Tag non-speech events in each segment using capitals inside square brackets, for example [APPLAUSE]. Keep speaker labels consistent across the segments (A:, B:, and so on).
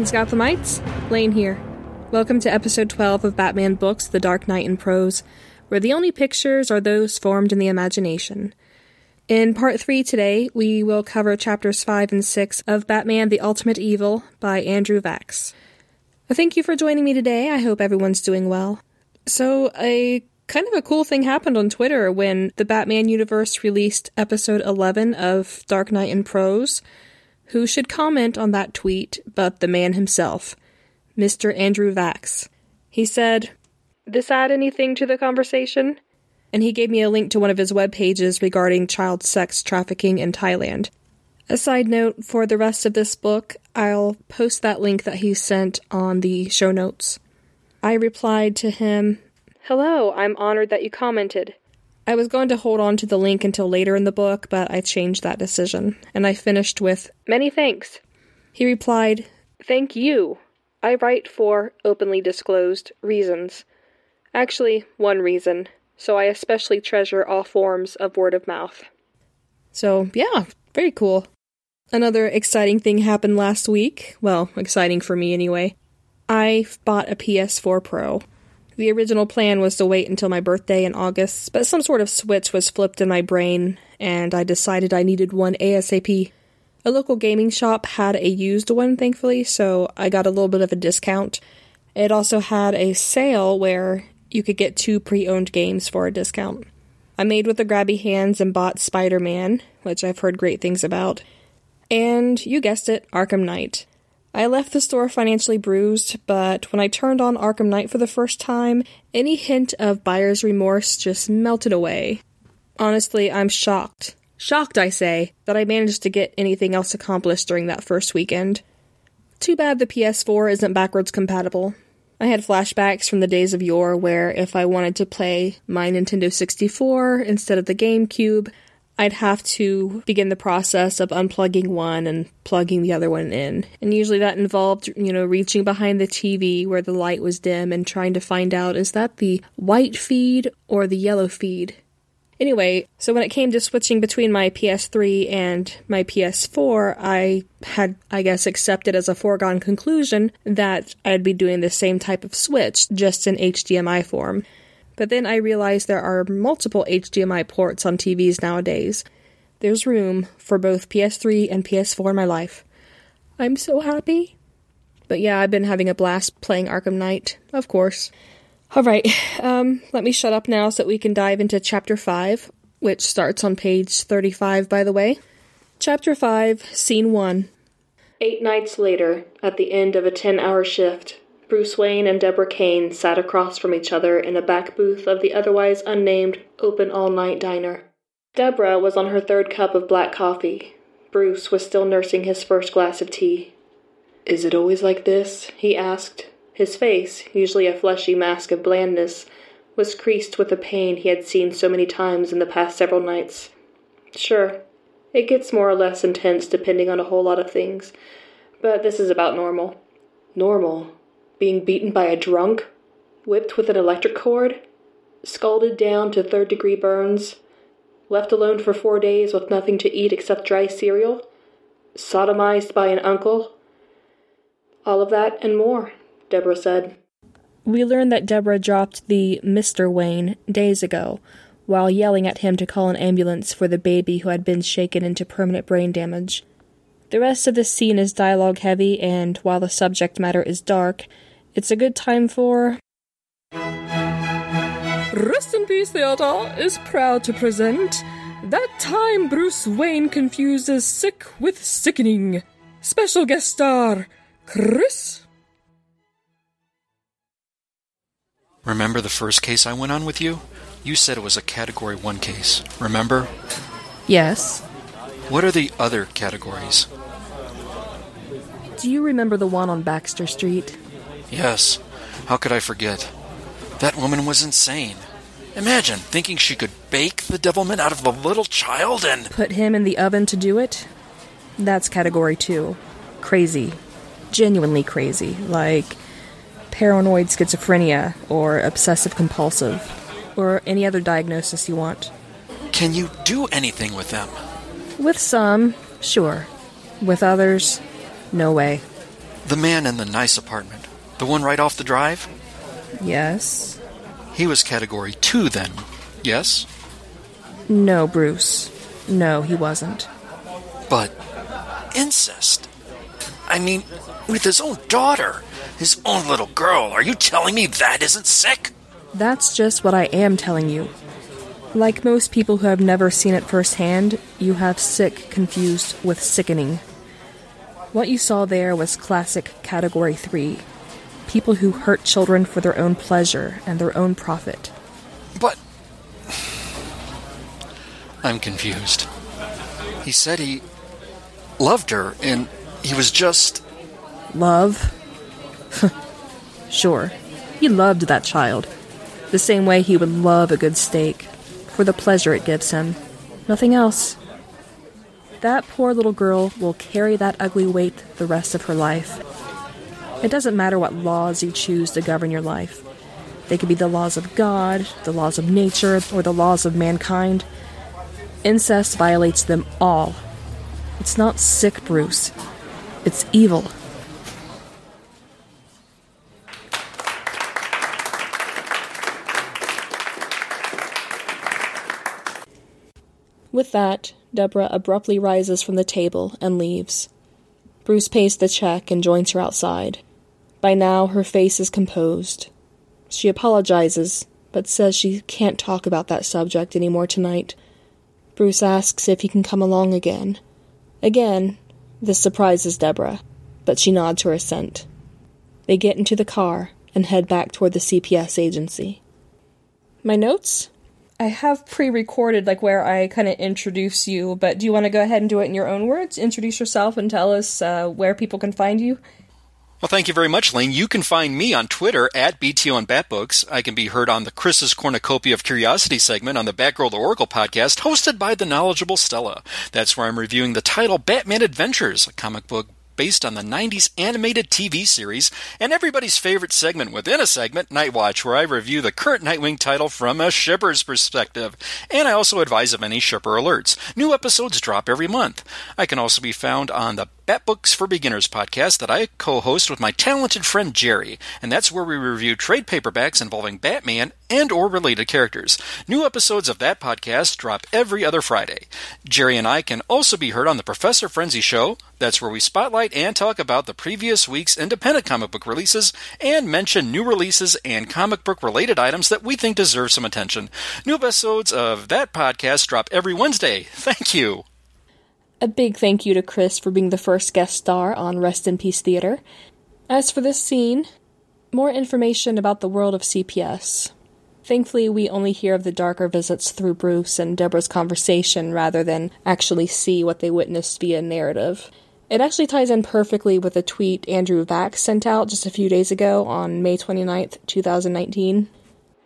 A: Greetings, Gothamites. Lane here. Welcome to episode 12 of Batman Books The Dark Knight in Prose, where the only pictures are those formed in the imagination. In part 3 today, we will cover chapters 5 and 6 of Batman the Ultimate Evil by Andrew Vachss. Thank you for joining me today. I hope everyone's doing well. So, a kind of a cool thing happened on Twitter when the Batman universe released episode 11 of Dark Knight in Prose. Who should comment on that tweet but the man himself, Mr. Andrew Vachss? He said, This add anything to the conversation? And he gave me a link to one of his web pages regarding child sex trafficking in Thailand. A side note for the rest of this book, I'll post that link that he sent on the show notes. I replied to him, Hello, I'm honored that you commented. I was going to hold on to the link until later in the book, but I changed that decision, and I finished with, Many thanks. He replied, Thank you. I write for openly disclosed reasons. Actually, one reason, so I especially treasure all forms of word of mouth. So, yeah, very cool. Another exciting thing happened last week. Well, exciting for me anyway. I bought a PS4 Pro. The original plan was to wait until my birthday in August, but some sort of switch was flipped in my brain, and I decided I needed one ASAP. A local gaming shop had a used one, thankfully, so I got a little bit of a discount. It also had a sale where you could get two pre owned games for a discount. I made with the grabby hands and bought Spider Man, which I've heard great things about. And you guessed it, Arkham Knight. I left the store financially bruised, but when I turned on Arkham Knight for the first time, any hint of buyer's remorse just melted away. Honestly, I'm shocked. Shocked, I say, that I managed to get anything else accomplished during that first weekend. Too bad the PS4 isn't backwards compatible. I had flashbacks from the days of yore where if I wanted to play my Nintendo 64 instead of the GameCube, I'd have to begin the process of unplugging one and plugging the other one in. And usually that involved, you know, reaching behind the TV where the light was dim and trying to find out is that the white feed or the yellow feed? Anyway, so when it came to switching between my PS3 and my PS4, I had, I guess, accepted as a foregone conclusion that I'd be doing the same type of switch, just in HDMI form. But then I realized there are multiple HDMI ports on TVs nowadays. There's room for both PS3 and PS4 in my life. I'm so happy. But yeah, I've been having a blast playing Arkham Knight, of course. Alright, [SIGHS] um, let me shut up now so that we can dive into Chapter 5, which starts on page 35, by the way. Chapter 5, Scene 1. Eight nights later, at the end of a 10 hour shift, Bruce Wayne and Deborah Kane sat across from each other in a back booth of the otherwise unnamed open all night diner. Deborah was on her third cup of black coffee. Bruce was still nursing his first glass of tea. Is it always like this? he asked. His face, usually a fleshy mask of blandness, was creased with the pain he had seen so many times in the past several nights. Sure, it gets more or less intense depending on a whole lot of things, but this is about normal. Normal? Being beaten by a drunk, whipped with an electric cord, scalded down to third degree burns, left alone for four days with nothing to eat except dry cereal, sodomized by an uncle. All of that and more, Deborah said. We learned that Deborah dropped the Mr. Wayne days ago while yelling at him to call an ambulance for the baby who had been shaken into permanent brain damage. The rest of the scene is dialogue heavy, and while the subject matter is dark, it's a good time for. Rest in Peace Theater is proud to present That Time Bruce Wayne Confuses Sick with Sickening. Special guest star, Chris.
B: Remember the first case I went on with you? You said it was a Category 1 case, remember?
A: Yes.
B: What are the other categories?
A: Do you remember the one on Baxter Street?
B: Yes. How could I forget? That woman was insane. Imagine thinking she could bake the devilment out of a little child and.
A: Put him in the oven to do it? That's category two. Crazy. Genuinely crazy. Like paranoid schizophrenia or obsessive compulsive. Or any other diagnosis you want.
B: Can you do anything with them?
A: With some, sure. With others, no way.
B: The man in the nice apartment. The one right off the drive?
A: Yes.
B: He was category 2 then, yes?
A: No, Bruce. No, he wasn't.
B: But incest. I mean, with his own daughter, his own little girl. Are you telling me that isn't sick?
A: That's just what I am telling you. Like most people who have never seen it firsthand, you have sick confused with sickening. What you saw there was classic Category 3 people who hurt children for their own pleasure and their own profit.
B: But. I'm confused. He said he loved her, and he was just.
A: Love? [LAUGHS] sure. He loved that child. The same way he would love a good steak, for the pleasure it gives him. Nothing else. That poor little girl will carry that ugly weight the rest of her life. It doesn't matter what laws you choose to govern your life. They could be the laws of God, the laws of nature, or the laws of mankind. Incest violates them all. It's not sick, Bruce. It's evil. With that, Deborah abruptly rises from the table and leaves. Bruce pays the check and joins her outside. By now, her face is composed. She apologizes, but says she can't talk about that subject anymore tonight. Bruce asks if he can come along again. Again, this surprises Deborah, but she nods her assent. They get into the car and head back toward the CPS agency. My notes? I have pre recorded, like where I kind of introduce you, but do you want to go ahead and do it in your own words? Introduce yourself and tell us uh, where people can find you?
B: Well, thank you very much, Lane. You can find me on Twitter at BTO and Batbooks. I can be heard on the Chris's Cornucopia of Curiosity segment on the Batgirl the Oracle podcast, hosted by the knowledgeable Stella. That's where I'm reviewing the title Batman Adventures, a comic book based on the 90s animated TV series, and everybody's favorite segment within a segment, Night Watch, where I review the current Nightwing title from a shipper's perspective. And I also advise of any shipper alerts. New episodes drop every month. I can also be found on the Bat Books for Beginners podcast that I co host with my talented friend Jerry, and that's where we review trade paperbacks involving Batman and or related characters. New episodes of that podcast drop every other Friday. Jerry and I can also be heard on the Professor Frenzy Show. That's where we spotlight and talk about the previous week's independent comic book releases and mention new releases and comic book related items that we think deserve some attention. New episodes of that podcast drop every Wednesday. Thank you.
A: A big thank you to Chris for being the first guest star on Rest in Peace Theater. As for this scene, more information about the world of CPS. Thankfully, we only hear of the darker visits through Bruce and Deborah's conversation rather than actually see what they witnessed via narrative. It actually ties in perfectly with a tweet Andrew Vachss sent out just a few days ago on May 29th, 2019.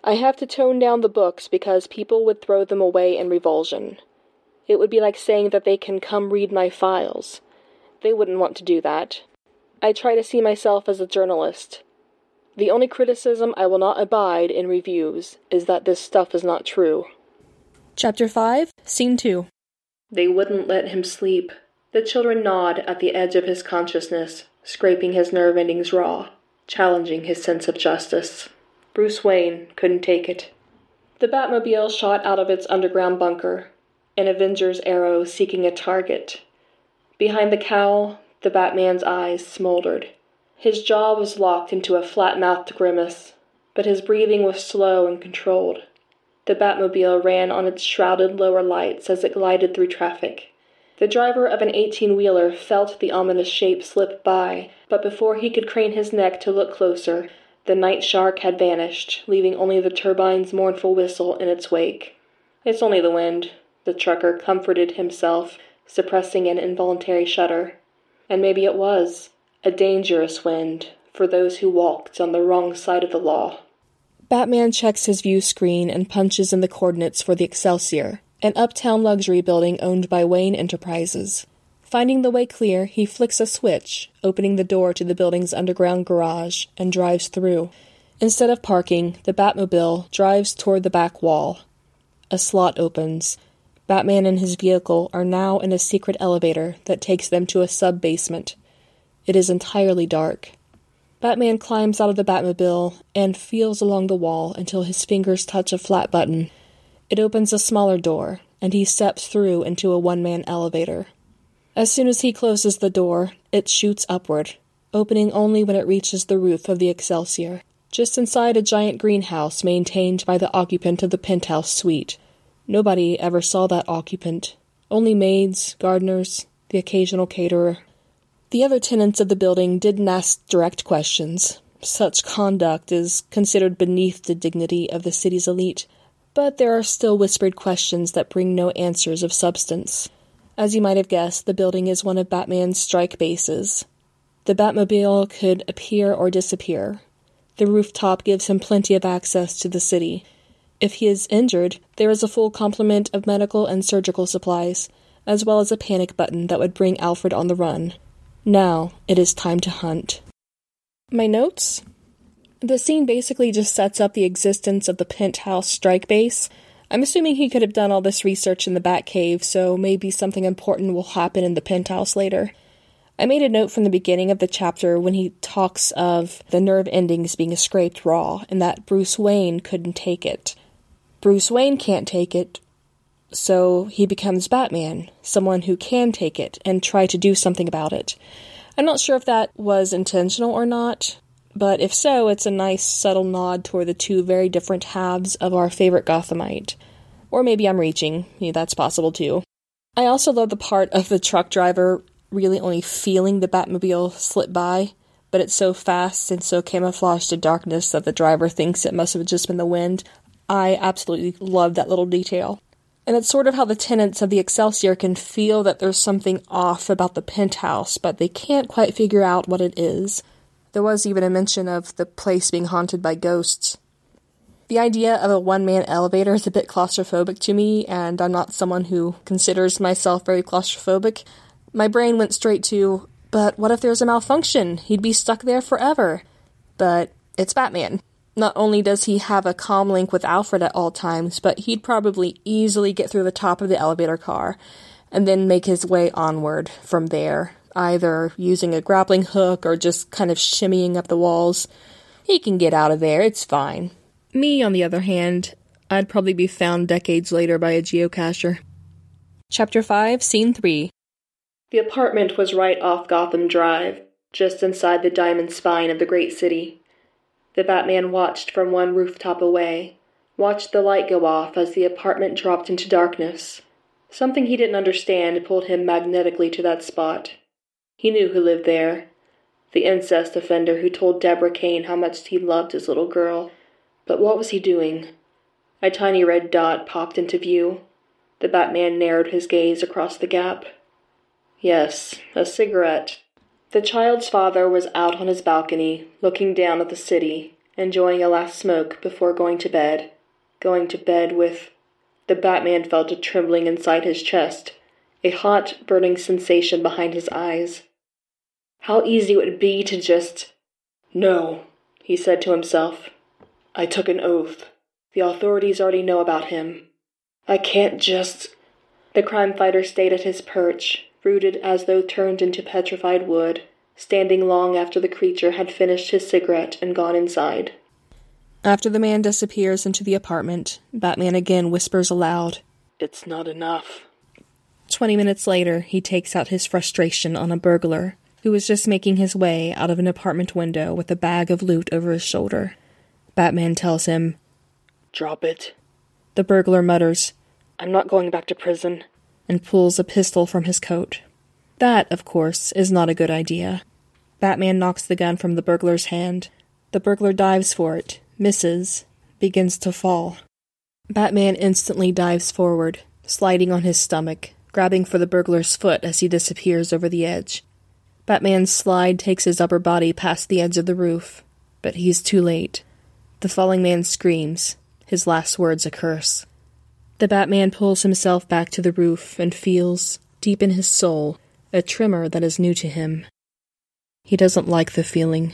A: I have to tone down the books because people would throw them away in revulsion. It would be like saying that they can come read my files. They wouldn't want to do that. I try to see myself as a journalist. The only criticism I will not abide in reviews is that this stuff is not true. Chapter 5, Scene 2. They wouldn't let him sleep. The children gnawed at the edge of his consciousness, scraping his nerve endings raw, challenging his sense of justice. Bruce Wayne couldn't take it. The Batmobile shot out of its underground bunker, an Avenger's arrow seeking a target. Behind the cowl, the Batman's eyes smoldered.
C: His jaw was locked into a flat mouthed grimace, but his breathing was slow and controlled. The Batmobile ran on its shrouded lower lights as it glided through traffic. The driver of an 18 wheeler felt the ominous shape slip by, but before he could crane his neck to look closer, the night shark had vanished, leaving only the turbine's mournful whistle in its wake. It's only the wind, the trucker comforted himself, suppressing an involuntary shudder. And maybe it was a dangerous wind for those who walked on the wrong side of the law.
A: Batman checks his view screen and punches in the coordinates for the Excelsior an uptown luxury building owned by Wayne Enterprises. Finding the way clear, he flicks a switch, opening the door to the building's underground garage, and drives through. Instead of parking, the Batmobile drives toward the back wall. A slot opens. Batman and his vehicle are now in a secret elevator that takes them to a sub basement. It is entirely dark. Batman climbs out of the Batmobile and feels along the wall until his fingers touch a flat button. It opens a smaller door, and he steps through into a one man elevator. As soon as he closes the door, it shoots upward, opening only when it reaches the roof of the Excelsior, just inside a giant greenhouse maintained by the occupant of the penthouse suite. Nobody ever saw that occupant. Only maids, gardeners, the occasional caterer. The other tenants of the building didn't ask direct questions. Such conduct is considered beneath the dignity of the city's elite but there are still whispered questions that bring no answers of substance. As you might have guessed, the building is one of Batman's strike bases. The Batmobile could appear or disappear. The rooftop gives him plenty of access to the city. If he is injured, there is a full complement of medical and surgical supplies, as well as a panic button that would bring Alfred on the run. Now it is time to hunt. My notes? The scene basically just sets up the existence of the penthouse strike base. I'm assuming he could have done all this research in the Batcave, so maybe something important will happen in the penthouse later. I made a note from the beginning of the chapter when he talks of the nerve endings being scraped raw and that Bruce Wayne couldn't take it. Bruce Wayne can't take it, so he becomes Batman, someone who can take it and try to do something about it. I'm not sure if that was intentional or not, but if so, it's a nice subtle nod toward the two very different halves of our favorite Gothamite. Or maybe I'm reaching, yeah, that's possible too. I also love the part of the truck driver really only feeling the Batmobile slip by, but it's so fast and so camouflaged in darkness that the driver thinks it must have just been the wind. I absolutely love that little detail. And it's sort of how the tenants of the Excelsior can feel that there's something off about the penthouse, but they can't quite figure out what it is. There was even a mention of the place being haunted by ghosts. The idea of a one man elevator is a bit claustrophobic to me, and I'm not someone who considers myself very claustrophobic. My brain went straight to, but what if there's a malfunction? He'd be stuck there forever. But it's Batman. Not only does he have a comm link with Alfred at all times, but he'd probably easily get through the top of the elevator car and then make his way onward from there either using a grappling hook or just kind of shimmying up the walls. He can get out of there, it's fine. Me, on the other hand, I'd probably be found decades later by a geocacher. Chapter 5, Scene 3
C: The apartment was right off Gotham Drive, just inside the diamond spine of the great city. The Batman watched from one rooftop away, watched the light go off as the apartment dropped into darkness. Something he didn't understand pulled him magnetically to that spot. He knew who lived there. The incest offender who told Deborah Kane how much he loved his little girl. But what was he doing? A tiny red dot popped into view. The Batman narrowed his gaze across the gap. Yes, a cigarette. The child's father was out on his balcony, looking down at the city, enjoying a last smoke before going to bed. Going to bed with. The Batman felt a trembling inside his chest, a hot, burning sensation behind his eyes. How easy it would be to just. No, he said to himself. I took an oath. The authorities already know about him. I can't just. The crime fighter stayed at his perch, rooted as though turned into petrified wood, standing long after the creature had finished his cigarette and gone inside.
A: After the man disappears into the apartment, Batman again whispers aloud,
C: It's not enough.
A: Twenty minutes later, he takes out his frustration on a burglar who was just making his way out of an apartment window with a bag of loot over his shoulder. Batman tells him,
D: Drop it.
A: The burglar mutters, I'm not going back to prison, and pulls a pistol from his coat. That, of course, is not a good idea. Batman knocks the gun from the burglar's hand. The burglar dives for it, misses, begins to fall. Batman instantly dives forward, sliding on his stomach, grabbing for the burglar's foot as he disappears over the edge. Batman's slide takes his upper body past the edge of the roof, but he's too late. The falling man screams, his last words a curse. The Batman pulls himself back to the roof and feels, deep in his soul, a tremor that is new to him. He doesn't like the feeling.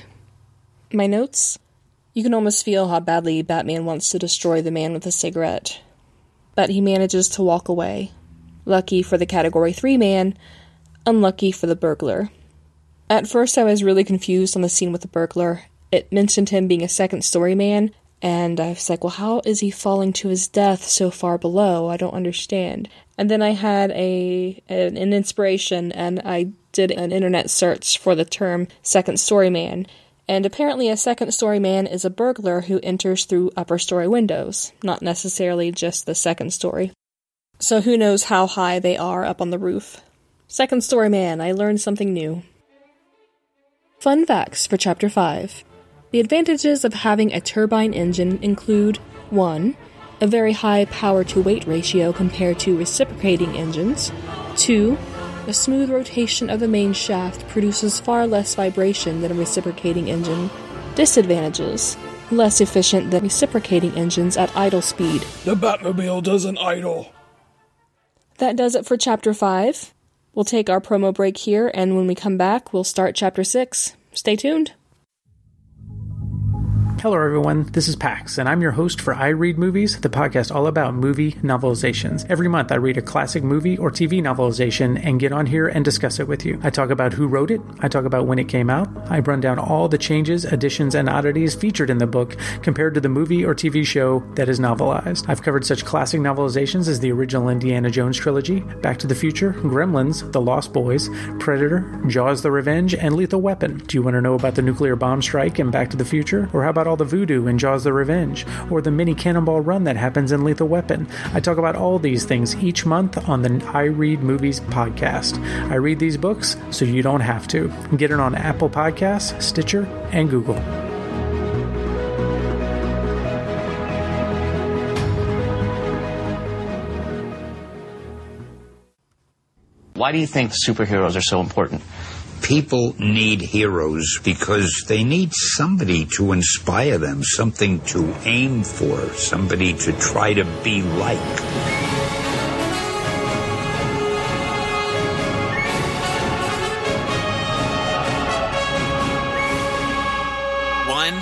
A: My notes? You can almost feel how badly Batman wants to destroy the man with the cigarette. But he manages to walk away. Lucky for the Category 3 man, unlucky for the burglar. At first, I was really confused on the scene with the burglar. It mentioned him being a second story man, and I was like, well, how is he falling to his death so far below? I don't understand. And then I had a an, an inspiration, and I did an internet search for the term second story man. And apparently, a second story man is a burglar who enters through upper story windows, not necessarily just the second story. So, who knows how high they are up on the roof? Second story man, I learned something new. Fun facts for Chapter 5 The advantages of having a turbine engine include 1. A very high power to weight ratio compared to reciprocating engines, 2. A smooth rotation of the main shaft produces far less vibration than a reciprocating engine. Disadvantages less efficient than reciprocating engines at idle speed.
E: The Batmobile doesn't idle.
A: That does it for Chapter 5. We'll take our promo break here, and when we come back, we'll start Chapter 6. Stay tuned.
F: Hello, everyone. This is Pax, and I'm your host for I Read Movies, the podcast all about movie novelizations. Every month, I read a classic movie or TV novelization and get on here and discuss it with you. I talk about who wrote it, I talk about when it came out, I run down all the changes, additions, and oddities featured in the book compared to the movie or TV show that is novelized. I've covered such classic novelizations as the original Indiana Jones trilogy, Back to the Future, Gremlins, The Lost Boys, Predator, Jaws the Revenge, and Lethal Weapon. Do you want to know about the nuclear bomb strike and Back to the Future? Or how about all the voodoo in Jaws the Revenge, or the mini cannonball run that happens in Lethal Weapon. I talk about all these things each month on the I Read Movies podcast. I read these books so you don't have to. Get it on Apple Podcasts, Stitcher, and Google.
G: Why do you think superheroes are so important?
H: People need heroes because they need somebody to inspire them, something to aim for, somebody to try to be like.
I: One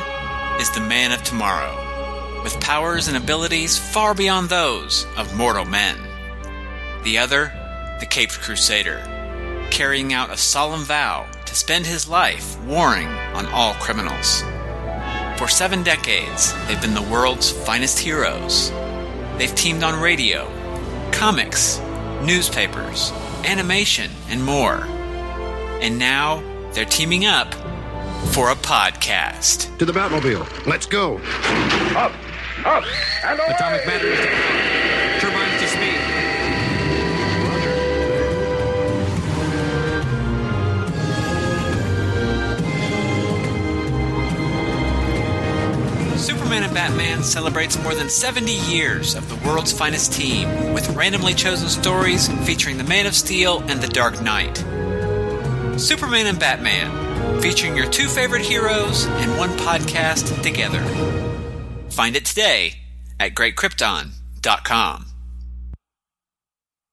I: is the man of tomorrow, with powers and abilities far beyond those of mortal men. The other, the Caped Crusader, carrying out a solemn vow to spend his life warring on all criminals. For seven decades, they've been the world's finest heroes. They've teamed on radio, comics, newspapers, animation, and more. And now they're teaming up for a podcast.
J: To the Batmobile. Let's go.
K: Up, up, and away.
L: Atomic batteries
I: Batman celebrates more than 70 years of the world's finest team, with randomly chosen stories featuring the Man of Steel and the Dark Knight. Superman and Batman, featuring your two favorite heroes in one podcast together. Find it today at greatkrypton.com.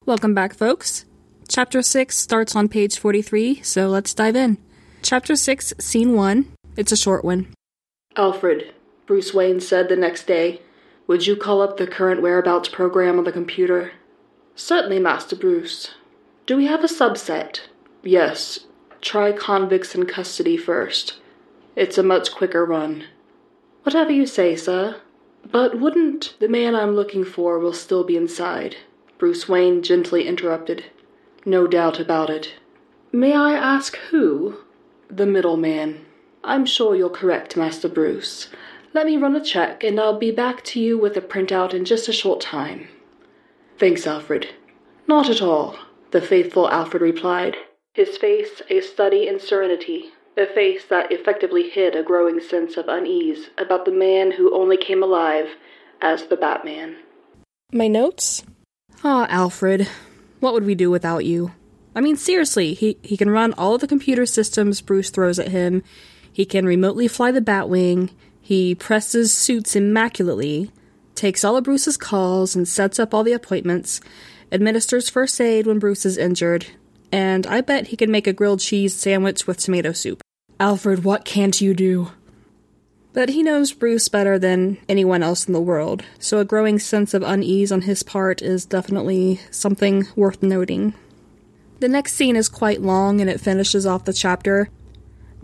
A: Welcome back, folks. Chapter 6 starts on page 43, so let's dive in. Chapter 6, Scene 1. It's a short one.
D: Alfred, Bruce Wayne said the next day, Would you call up the current whereabouts program on the computer? Certainly, Master Bruce. Do we have a subset? Yes. Try convicts in custody first. It's a much quicker run. Whatever you say, sir. But wouldn't the man I'm looking for will still be inside? Bruce Wayne gently interrupted. No doubt about it. May I ask who? The middleman. I'm sure you're correct, Master Bruce. Let me run a check, and I'll be back to you with a printout in just a short time. Thanks, Alfred. Not at all, the faithful Alfred replied, his face a study in serenity, a face that effectively hid a growing sense of unease about the man who only came alive as the Batman.
A: My notes? Ah, Alfred. What would we do without you? I mean, seriously, he, he can run all of the computer systems Bruce throws at him. He can remotely fly the Batwing. He presses suits immaculately, takes all of Bruce's calls and sets up all the appointments, administers first aid when Bruce is injured, and I bet he can make a grilled cheese sandwich with tomato soup. Alfred, what can't you do? But he knows Bruce better than anyone else in the world, so a growing sense of unease on his part is definitely something worth noting. The next scene is quite long and it finishes off the chapter.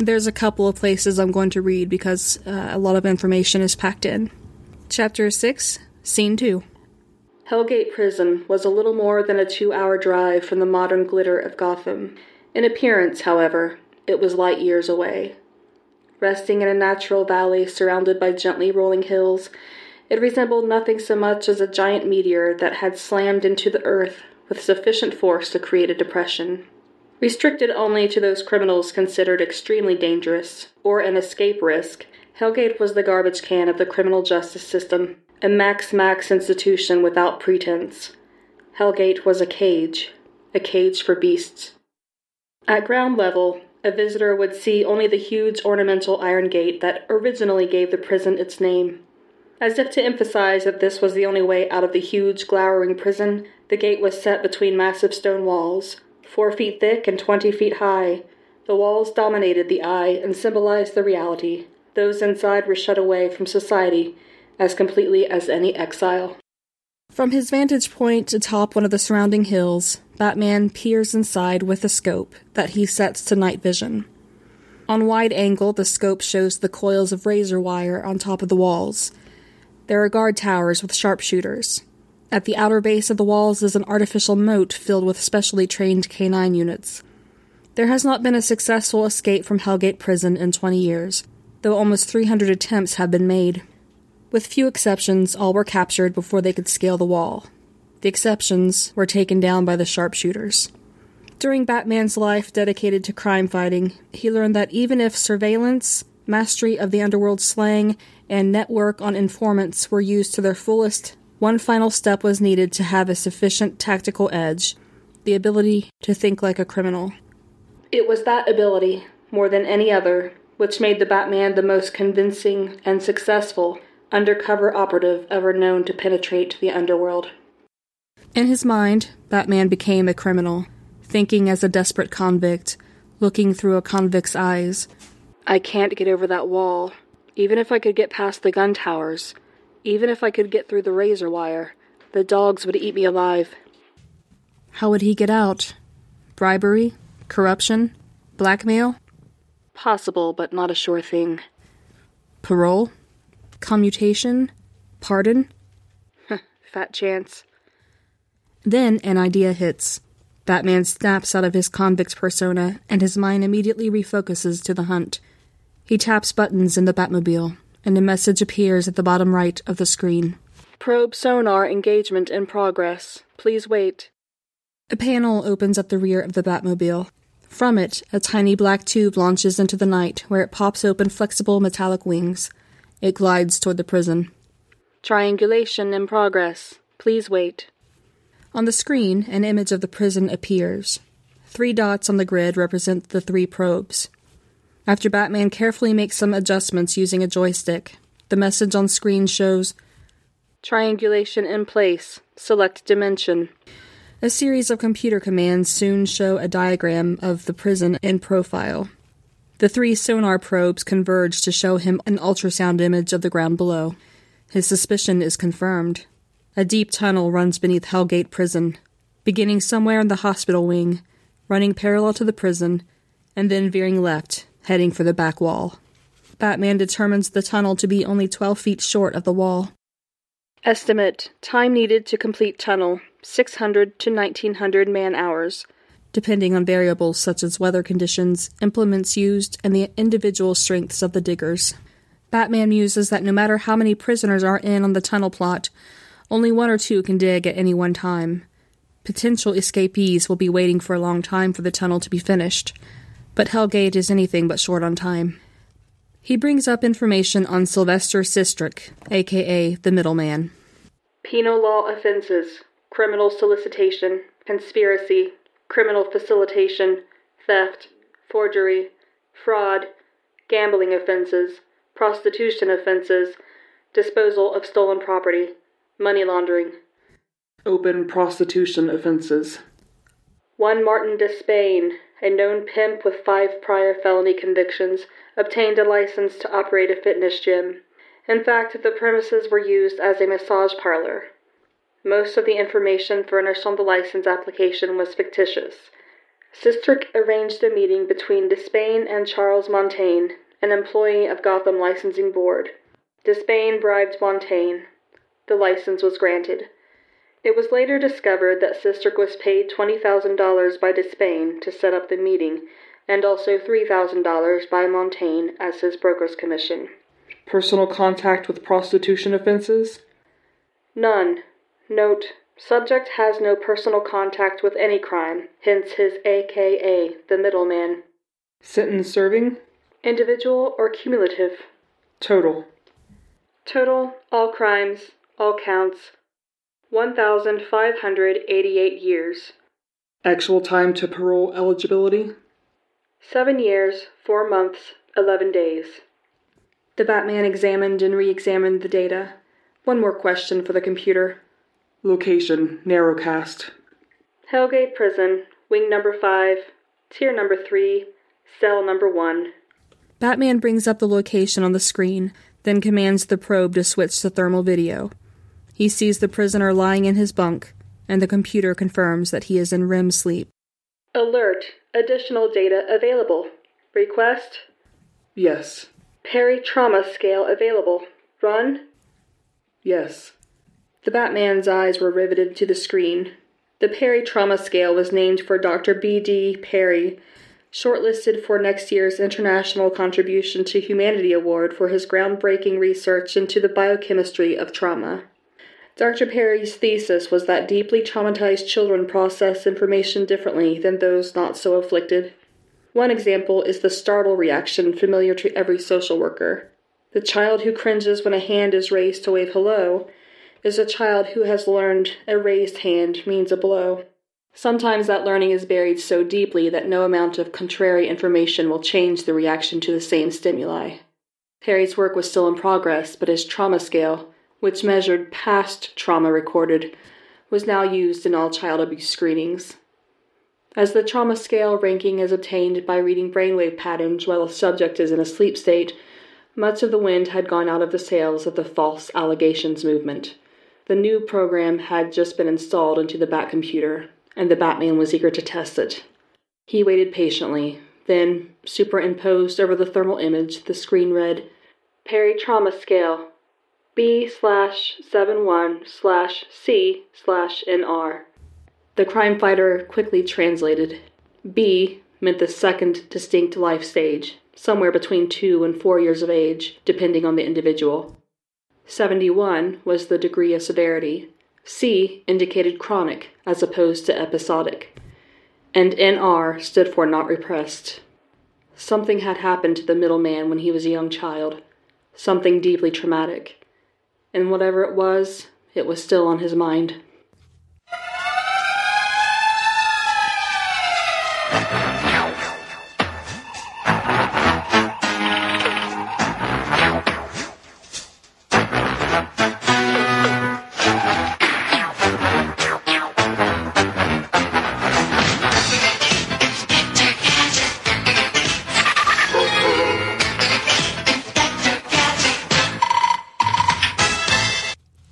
A: There's a couple of places I'm going to read because uh, a lot of information is packed in. Chapter 6, Scene 2.
D: Hellgate Prison was a little more than a two hour drive from the modern glitter of Gotham. In appearance, however, it was light years away. Resting in a natural valley surrounded by gently rolling hills, it resembled nothing so much as a giant meteor that had slammed into the earth with sufficient force to create a depression. Restricted only to those criminals considered extremely dangerous or an escape risk, Hellgate was the garbage can of the criminal justice system, a max max institution without pretense. Hellgate was a cage, a cage for beasts. At ground level, a visitor would see only the huge ornamental iron gate that originally gave the prison its name. As if to emphasize that this was the only way out of the huge, glowering prison, the gate was set between massive stone walls, four feet thick and twenty feet high. The walls dominated the eye and symbolized the reality. Those inside were shut away from society as completely as any exile.
A: From his vantage point atop one of the surrounding hills, Batman peers inside with a scope that he sets to night vision. On wide angle, the scope shows the coils of razor wire on top of the walls. There are guard towers with sharpshooters. At the outer base of the walls is an artificial moat filled with specially trained canine units. There has not been a successful escape from Hellgate Prison in 20 years, though almost 300 attempts have been made. With few exceptions, all were captured before they could scale the wall. The exceptions were taken down by the sharpshooters. During Batman's life dedicated to crime fighting, he learned that even if surveillance, mastery of the underworld slang, and network on informants were used to their fullest, one final step was needed to have a sufficient tactical edge the ability to think like a criminal.
D: It was that ability, more than any other, which made the Batman the most convincing and successful undercover operative ever known to penetrate the underworld.
A: In his mind, Batman became a criminal, thinking as a desperate convict, looking through a convict's eyes.
D: I can't get over that wall. Even if I could get past the gun towers, even if I could get through the razor wire, the dogs would eat me alive.
A: How would he get out? Bribery? Corruption? Blackmail?
D: Possible, but not a sure thing.
A: Parole? Commutation? Pardon?
D: Fat chance.
A: Then an idea hits. Batman snaps out of his convict persona, and his mind immediately refocuses to the hunt. He taps buttons in the Batmobile, and a message appears at the bottom right of the screen.
D: Probe sonar engagement in progress. Please wait.
A: A panel opens at the rear of the Batmobile. From it, a tiny black tube launches into the night, where it pops open flexible metallic wings. It glides toward the prison.
D: Triangulation in progress. Please wait.
A: On the screen, an image of the prison appears. Three dots on the grid represent the three probes. After Batman carefully makes some adjustments using a joystick, the message on screen shows
D: Triangulation in place. Select dimension.
A: A series of computer commands soon show a diagram of the prison in profile. The three sonar probes converge to show him an ultrasound image of the ground below. His suspicion is confirmed. A deep tunnel runs beneath Hellgate Prison, beginning somewhere in the hospital wing, running parallel to the prison, and then veering left, heading for the back wall. Batman determines the tunnel to be only 12 feet short of the wall.
D: Estimate time needed to complete tunnel 600 to 1900 man hours.
M: depending on variables such as weather conditions, implements used, and the individual strengths of the diggers. Batman muses that no matter how many prisoners are in on the tunnel plot, only one or two can dig at any one time. Potential escapees will be waiting for a long time for the tunnel to be finished, but Hellgate is anything but short on time. He brings up information on Sylvester Sistrick, aka the Middleman.
A: Penal law offenses, criminal solicitation, conspiracy, criminal facilitation, theft, forgery, fraud, gambling offenses, prostitution offenses, disposal of stolen property, money laundering.
N: Open prostitution offenses.
A: One Martin Despain, a known pimp with five prior felony convictions, obtained a license to operate a fitness gym. In fact, the premises were used as a massage parlor. Most of the information furnished on the license application was fictitious. Sistrick arranged a meeting between Despain and Charles Montaigne, an employee of Gotham Licensing Board. Despain bribed Montaigne. The license was granted. It was later discovered that Sistrick was paid $20,000 by Despain to set up the meeting, and also $3,000 by Montaigne as his broker's commission.
N: Personal contact with prostitution offenses?
A: None. Note, subject has no personal contact with any crime, hence his AKA, the middleman.
N: Sentence serving?
A: Individual or cumulative?
N: Total.
A: Total, all crimes, all counts, 1,588 years.
N: Actual time to parole eligibility?
A: Seven years, four months, eleven days. The Batman examined and re examined the data. One more question for the computer.
N: Location Narrowcast.
A: Hellgate Prison, Wing Number 5, Tier Number 3, Cell Number 1.
M: Batman brings up the location on the screen, then commands the probe to switch to thermal video. He sees the prisoner lying in his bunk, and the computer confirms that he is in REM sleep.
A: Alert! Additional data available. Request?
N: Yes.
A: Perry Trauma Scale available. Run?
N: Yes.
A: The Batman's eyes were riveted to the screen. The Perry Trauma Scale was named for Dr. B.D. Perry, shortlisted for next year's International Contribution to Humanity Award for his groundbreaking research into the biochemistry of trauma. Dr. Perry's thesis was that deeply traumatized children process information differently than those not so afflicted. One example is the startle reaction familiar to every social worker. The child who cringes when a hand is raised to wave hello is a child who has learned a raised hand means a blow. Sometimes that learning is buried so deeply that no amount of contrary information will change the reaction to the same stimuli. Perry's work was still in progress, but his trauma scale, which measured past trauma recorded, was now used in all child abuse screenings. As the trauma scale ranking is obtained by reading brainwave patterns while a subject is in a sleep state, much of the wind had gone out of the sails of the false allegations movement. The new program had just been installed into the Bat computer, and the Batman was eager to test it. He waited patiently. Then, superimposed over the thermal image, the screen read Perry Trauma Scale B slash seven one slash C slash NR. The crime fighter quickly translated. B meant the second distinct life stage, somewhere between two and four years of age, depending on the individual. 71 was the degree of severity. C indicated chronic as opposed to episodic. And NR stood for not repressed. Something had happened to the middleman when he was a young child. Something deeply traumatic. And whatever it was, it was still on his mind.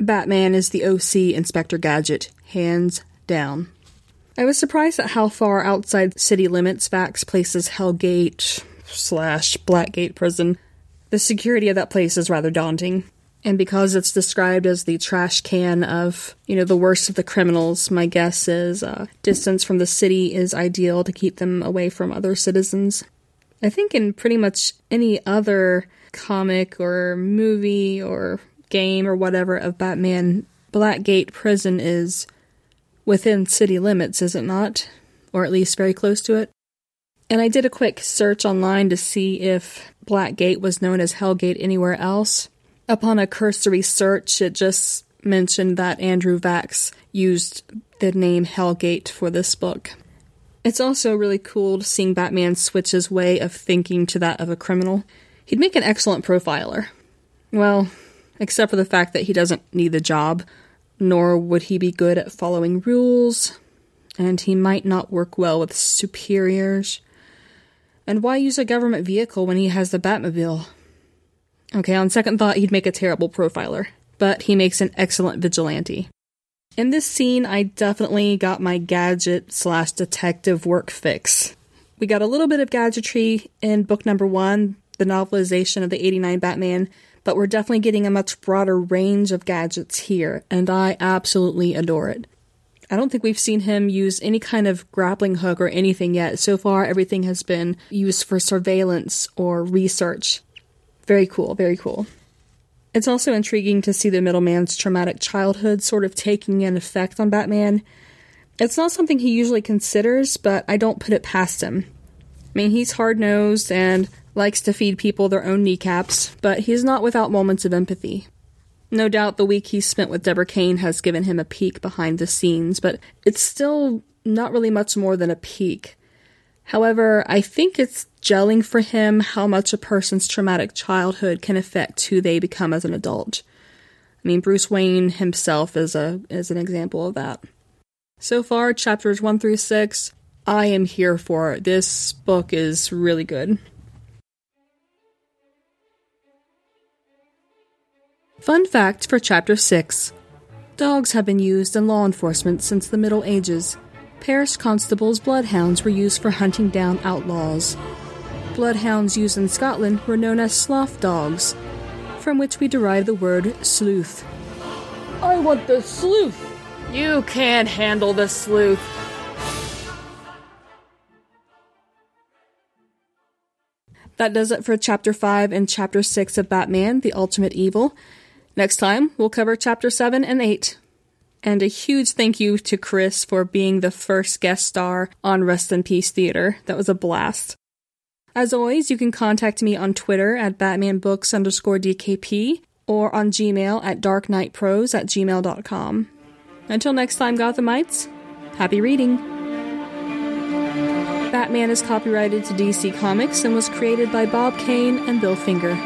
M: Batman is the OC Inspector Gadget, hands down. I was surprised at how far outside city limits Vachss places Hellgate slash Blackgate prison. The security of that place is rather daunting.
A: And because it's described as the trash can of, you know, the worst of the criminals, my guess is uh, distance from the city is ideal to keep them away from other citizens. I think in pretty much any other comic or movie or game or whatever of Batman, Blackgate Prison is within city limits, is it not? Or at least very close to it. And I did a quick search online to see if Blackgate was known as Hellgate anywhere else. Upon a cursory search, it just mentioned that Andrew Vachss used the name Hellgate for this book. It's also really cool seeing Batman switch his way of thinking to that of a criminal. He'd make an excellent profiler. Well, except for the fact that he doesn't need the job, nor would he be good at following rules, and he might not work well with superiors. And why use a government vehicle when he has the Batmobile? Okay, on second thought, he'd make a terrible profiler, but he makes an excellent vigilante. In this scene, I definitely got my gadget slash detective work fix. We got a little bit of gadgetry in book number one, the novelization of the 89 Batman, but we're definitely getting a much broader range of gadgets here, and I absolutely adore it. I don't think we've seen him use any kind of grappling hook or anything yet. So far, everything has been used for surveillance or research. Very cool, very cool. It's also intriguing to see the middleman's traumatic childhood sort of taking an effect on Batman. It's not something he usually considers, but I don't put it past him. I mean, he's hard nosed and likes to feed people their own kneecaps, but he's not without moments of empathy. No doubt the week he spent with Deborah Kane has given him a peek behind the scenes, but it's still not really much more than a peek. However, I think it's gelling for him how much a person's traumatic childhood can affect who they become as an adult. I mean, Bruce Wayne himself is a is an example of that. So far, chapters 1 through 6, I am here for. This book is really good. Fun fact for chapter 6 Dogs have been used in law enforcement since the Middle Ages. Parish constables' bloodhounds were used for hunting down outlaws. Bloodhounds used in Scotland were known as sloth dogs, from which we derive the word sleuth.
D: I want the sleuth!
A: You can't handle the sleuth. That does it for Chapter 5 and Chapter 6 of Batman, The Ultimate Evil. Next time, we'll cover Chapter 7 and 8. And a huge thank you to Chris for being the first guest star on Rest in Peace Theater. That was a blast. As always, you can contact me on Twitter at batmanbooks underscore DKP or on Gmail at darknightprose at gmail.com. Until next time, Gothamites, happy reading! Batman is copyrighted to DC Comics and was created by Bob Kane and Bill Finger.